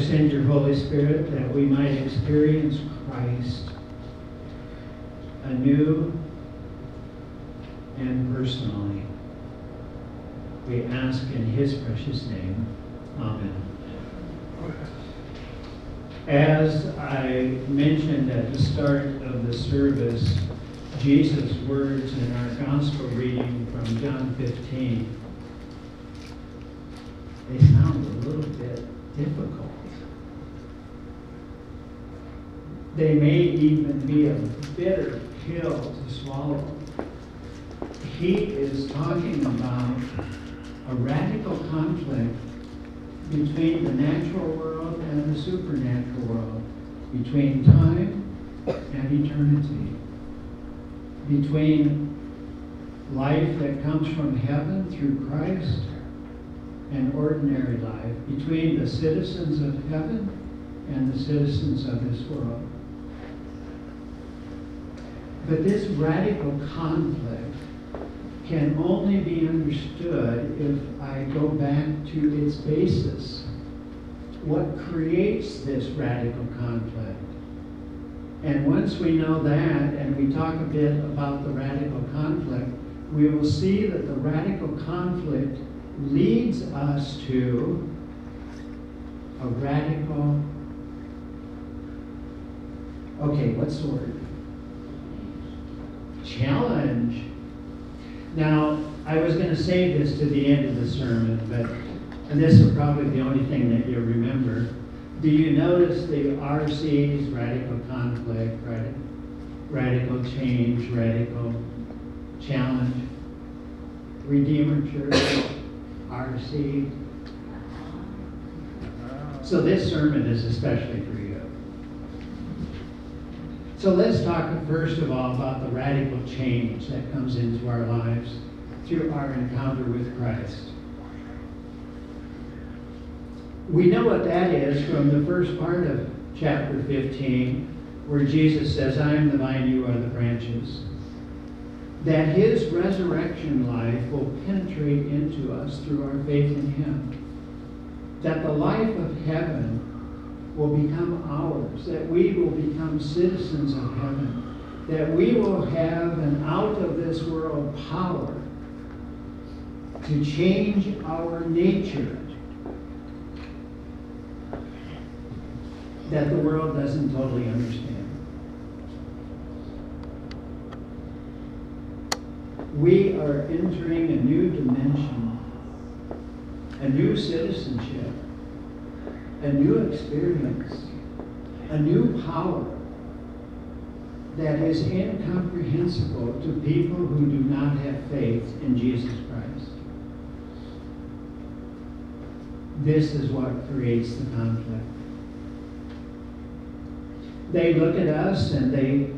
send your Holy Spirit that we might experience Christ anew and personally. We ask in his precious name. Amen. As I mentioned at the start of the service, Jesus' words in our gospel reading from John 15, they sound a little bit difficult. They may even be a bitter pill to swallow. He is talking about a radical conflict between the natural world and the supernatural world, between time and eternity, between life that comes from heaven through Christ and ordinary life, between the citizens of heaven and the citizens of this world. But this radical conflict can only be understood if I go back to its basis. What creates this radical conflict? And once we know that, and we talk a bit about the radical conflict, we will see that the radical conflict leads us to a radical, okay, what's the word? Challenge. Now, I was going to save this to the end of the sermon, but, and this is probably the only thing that you remember. Do you notice the RC's radical conflict, radical, radical change, radical challenge? Redeemer Church, RC. So this sermon is especially for you. So let's talk first of all about the radical change that comes into our lives through our encounter with Christ. We know what that is from the first part of chapter 15, where Jesus says, I am the vine, you are the branches. That his resurrection life will penetrate into us through our faith in him. That the life of heaven will become ours, that we will become citizens of heaven, that we will have an out of this world power to change our nature that the world doesn't totally understand. We are entering a new dimension, a new citizenship, a new experience, a new power that is incomprehensible to people who do not have faith in Jesus Christ. This is what creates the conflict. They look at us and they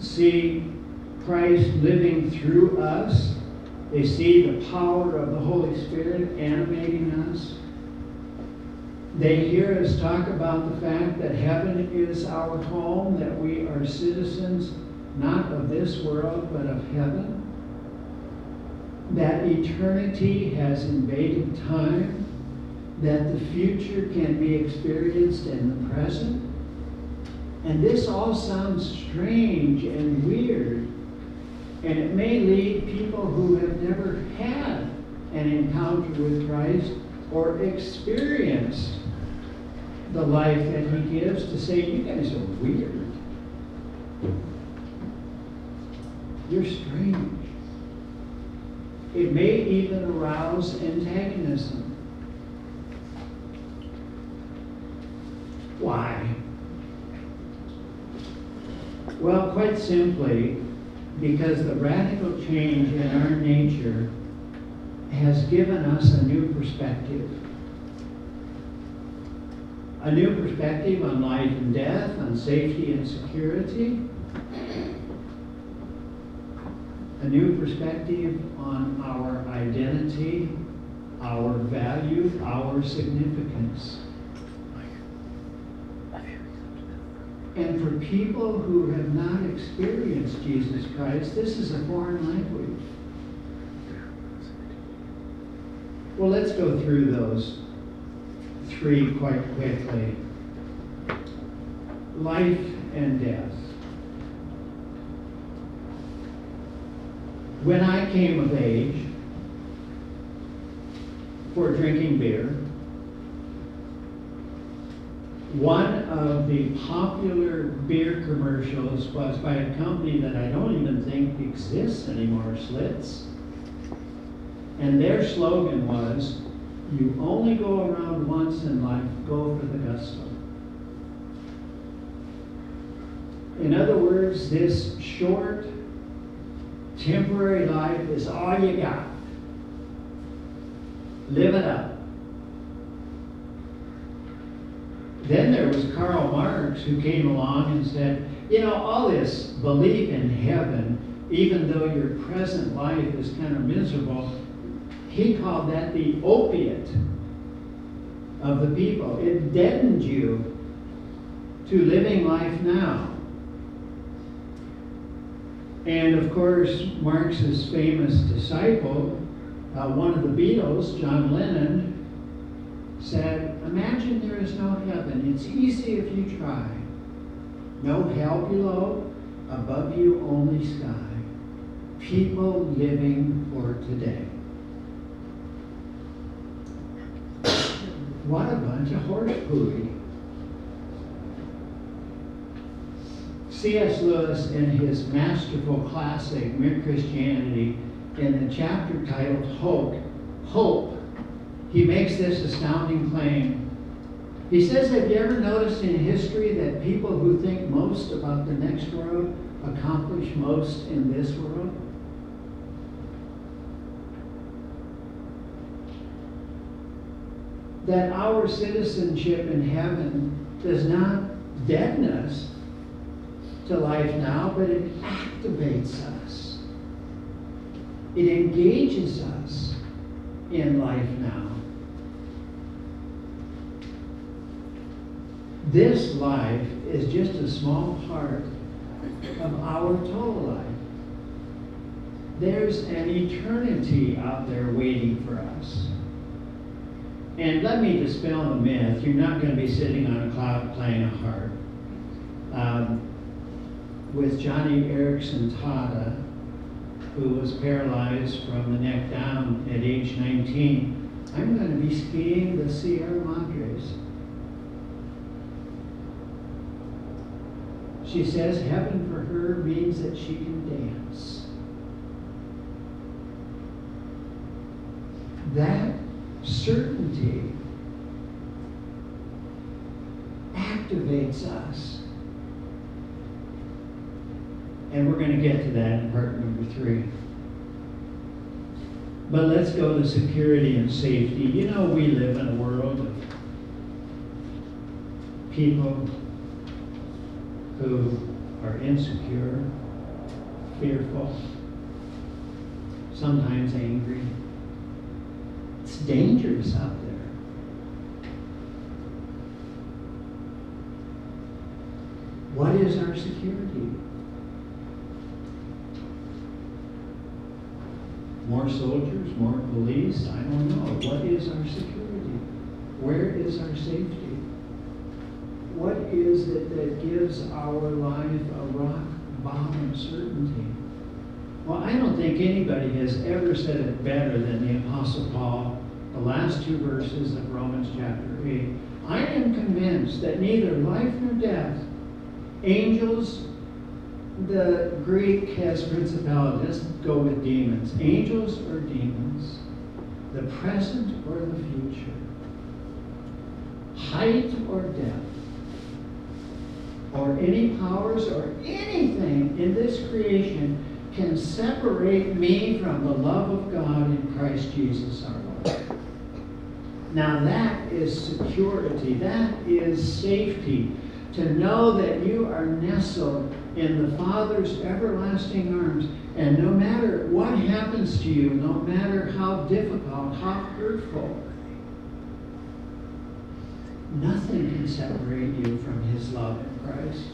see Christ living through us. They see the power of the Holy Spirit animating us. They hear us talk about the fact that heaven is our home, that we are citizens not of this world, but of heaven. That eternity has invaded time, that the future can be experienced in the present. And this all sounds strange and weird, and it may lead people who have never had an encounter with Christ or experienced the life that he gives to say, you guys are weird. You're strange. It may even arouse antagonism. Why? Well, quite simply, because the radical change in our nature has given us a new perspective. A new perspective on life and death, on safety and security. A new perspective on our identity, our value, our significance. And for people who have not experienced Jesus Christ, this is a foreign language. Well, let's go through those 3 quite quickly. Life and death. When I came of age for drinking beer, one of the popular beer commercials was by a company that I don't even think exists anymore, Schlitz. And their slogan was, you only go around once in life, go for the gusto. In other words, this short, temporary life is all you got. Live it up. Then there was Karl Marx who came along and said, you know, all this belief in heaven, even though your present life is kind of miserable, he called that the opiate of the people. It deadened you to living life now. And of course, Marx's famous disciple, uh, one of the Beatles, John Lennon, said, Imagine there is no heaven. It's easy if you try. No hell below, above you only sky. People living for today. What a bunch of horse pooey. C.S. Lewis, in his masterful classic, Mere Christianity, in the chapter titled Hope, Hope, he makes this astounding claim. He says, Have you ever noticed in history that people who think most about the next world accomplish most in this world? That our citizenship in heaven does not deaden us to life now, but it activates us. It engages us in life now. This life is just a small part of our total life. There's an eternity out there waiting for us. And let me dispel the myth you're not going to be sitting on a cloud playing a harp. Um, with Joni Eareckson Tada, who was paralyzed from the neck down at age 19, I'm going to be skiing the Sierra Madres. She says heaven for her means that she can dance. That certainty activates us. And we're going to get to that in part number three. But let's go to security and safety. You know, we live in a world of people who are insecure, fearful, sometimes angry. It's dangerous out there. What is our security? More soldiers, more police? I don't know. What is our security? Where is our safety? Is it that gives our life a rock bottom certainty? Well, I don't think anybody has ever said it better than the Apostle Paul, the last two verses of Romans chapter 8. I am convinced that neither life nor death, angels, the Greek has principalities, go with demons. Angels or demons, the present or the future, height or depth, or any powers or anything in this creation can separate me from the love of God in Christ Jesus our Lord. Now that is security, that is safety. To know that you are nestled in the Father's everlasting arms, and no matter what happens to you, no matter how difficult, how hurtful, nothing can separate you from His love Christ.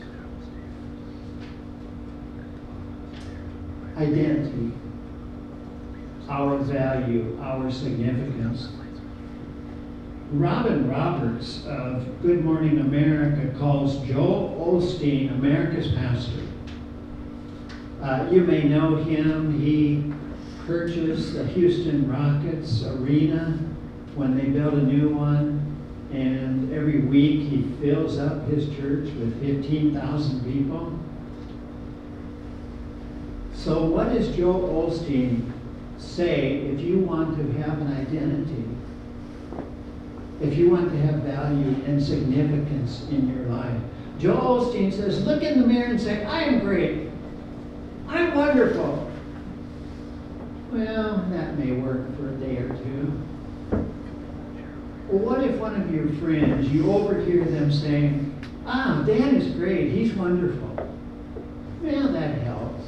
Identity, our value, our significance. Robin Roberts of Good Morning America calls Joel Osteen America's pastor. Uh, you may know him. He purchased the Houston Rockets arena when they built a new one. And every week he fills up his church with 15,000 people. So, what does Joe Osteen say if you want to have an identity? If you want to have value and significance in your life? Joe Osteen says, look in the mirror and say, I am great. I'm wonderful. Well, that may work for a day or two. Well, what if one of your friends, you overhear them saying, Ah, Dan is great, he's wonderful. Well, that helps.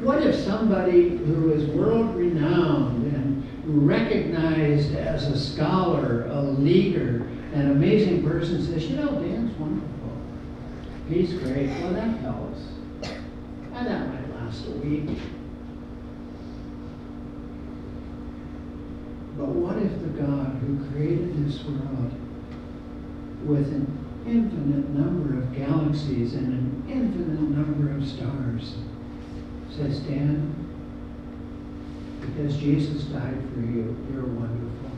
What if somebody who is world renowned and recognized as a scholar, a leader, an amazing person says, You know, Dan's wonderful. He's great. Well, that helps. And that might last a week. But what if the God who created this world with an infinite number of galaxies and an infinite number of stars says, Dan, because Jesus died for you, you're wonderful.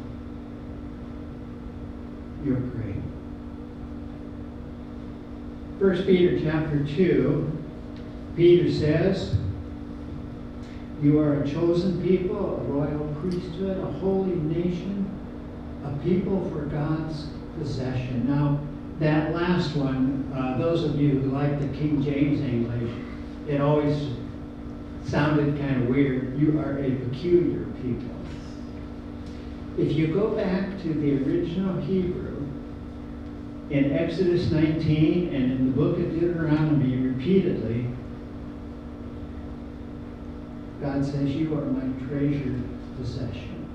You're great. First Peter chapter 2, Peter says, you are a chosen people, a royal priesthood, a holy nation, a people for God's possession. Now, that last one, uh, those of you who like the King James English, it always sounded kind of weird. You are a peculiar people. If you go back to the original Hebrew, in Exodus 19 and in the book of Deuteronomy repeatedly, God says, You are my treasured possession.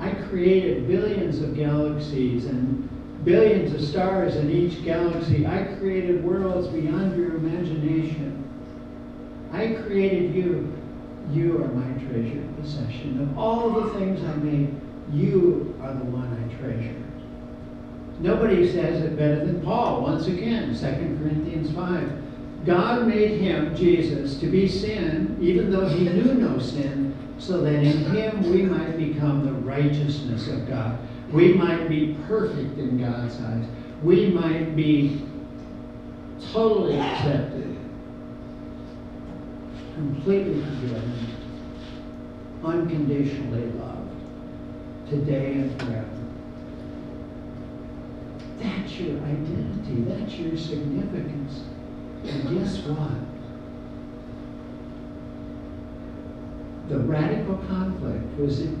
I created billions of galaxies and billions of stars in each galaxy. I created worlds beyond your imagination. I created you. You are my treasured possession. Of all the things I made, you are the one I treasure. Nobody says it better than Paul, once again, 2 Corinthians 5. God made him, Jesus, to be sin, even though he knew no sin, so that in him we might become the righteousness of God. We might be perfect in God's eyes. We might be totally accepted, completely forgiven, unconditionally loved, today and forever. That's your identity. That's your significance. And guess what? The radical conflict,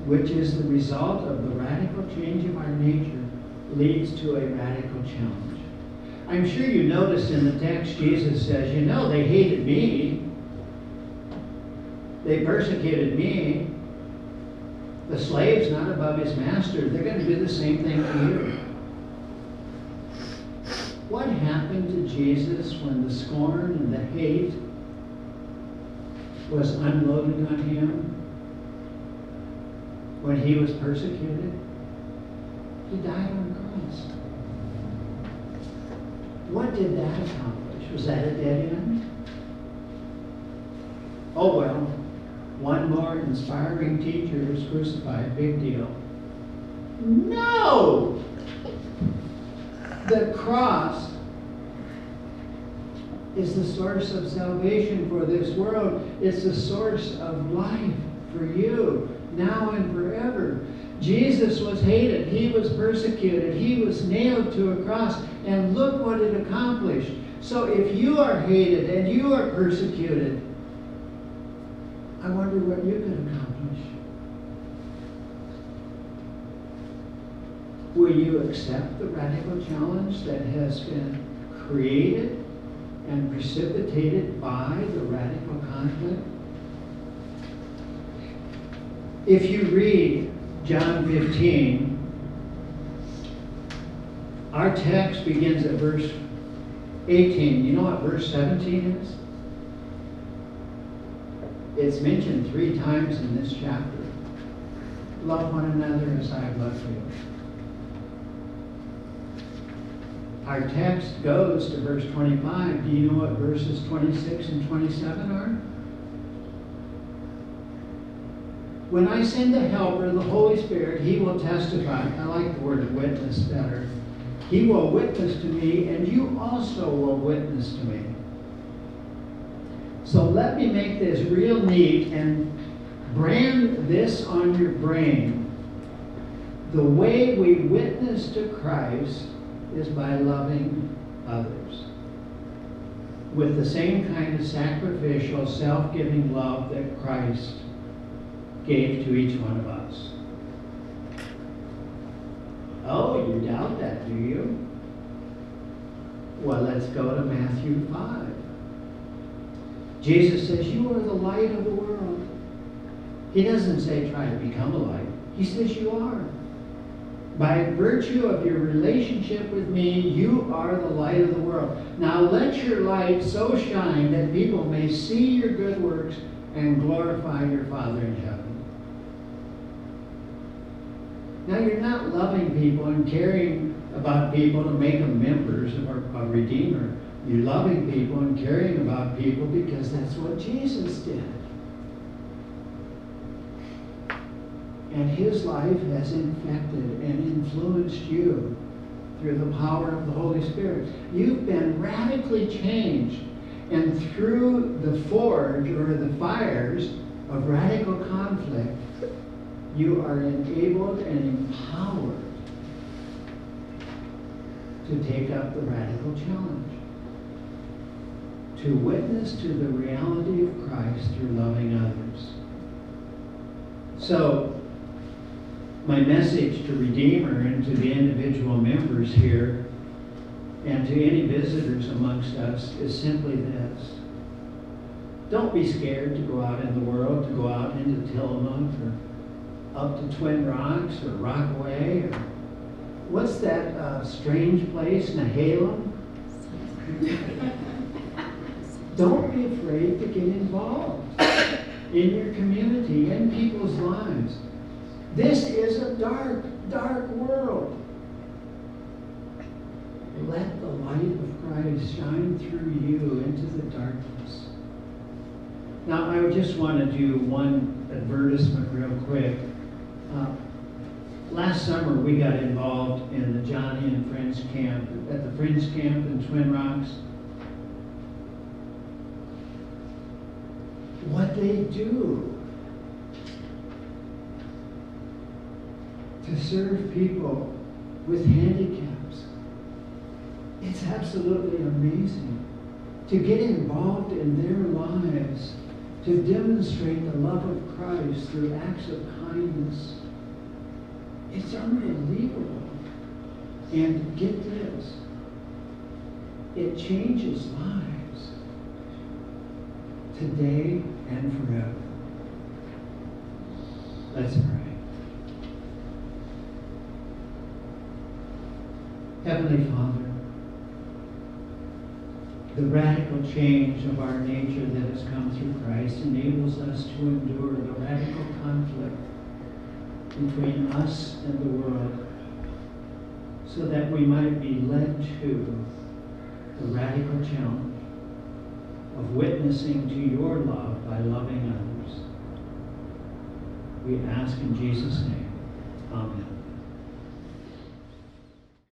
which is the result of the radical change of our nature, leads to a radical challenge. I'm sure you noticed in the text, Jesus says, You know, they hated me, they persecuted me. The slave's not above his master. They're going to do the same thing to you. What happened to Jesus when the scorn and the hate was unloaded on him? When he was persecuted? He died on the cross. What did that accomplish? Was that a dead end? Oh well, one more inspiring teacher is crucified, big deal. No! The cross is the source of salvation for this world. It's the source of life for you now and forever. Jesus was hated. He was persecuted. He was nailed to a cross. And look what it accomplished. So if you are hated and you are persecuted, I wonder what you can accomplish. Will you accept the radical challenge that has been created and precipitated by the radical conflict? If you read John 15, our text begins at verse 18. You know what verse 17 is? It's mentioned three times in this chapter. love one another as I have loved you. Our text goes to verse 25. Do you know what verses 26 and 27 are? When I send the Helper, the Holy Spirit, He will testify. I like the word witness better. He will witness to me, and you also will witness to me. So let me make this real neat and brand this on your brain. The way we witness to Christ is by loving others with the same kind of sacrificial, self giving love that Christ gave to each one of us. Oh, you doubt that, do you? Well, let's go to Matthew 5. Jesus says, You are the light of the world. He doesn't say try to become a light, He says you are. By virtue of your relationship with me, you are the light of the world. Now let your light so shine that people may see your good works and glorify your Father in heaven. Now you're not loving people and caring about people to make them members of our Redeemer. You're loving people and caring about people because that's what Jesus did. And his life has infected and influenced you through the power of the Holy Spirit. You've been radically changed. And through the forge or the fires of radical conflict, you are enabled and empowered to take up the radical challenge. To witness to the reality of Christ through loving others. So, my message to Redeemer and to the individual members here and to any visitors amongst us is simply this. Don't be scared to go out in the world, to go out into Tillamook or up to Twin Rocks or Rockaway or what's that uh, strange place, Nehalem? Don't be afraid to get involved in your community, in people's lives. This is a dark, dark world. Let the light of Christ shine through you into the darkness. Now, I just want to do one advertisement real quick. Uh, last summer, we got involved in the Joni and Friends camp at the Friends camp in Twin Rocks. What they do to serve people with handicaps. It's absolutely amazing to get involved in their lives, to demonstrate the love of Christ through acts of kindness. It's unbelievable. And get this it changes lives today and forever. Let's pray. Heavenly Father, the radical change of our nature that has come through Christ enables us to endure the radical conflict between us and the world so that we might be led to the radical challenge of witnessing to your love by loving others. We ask in Jesus' name.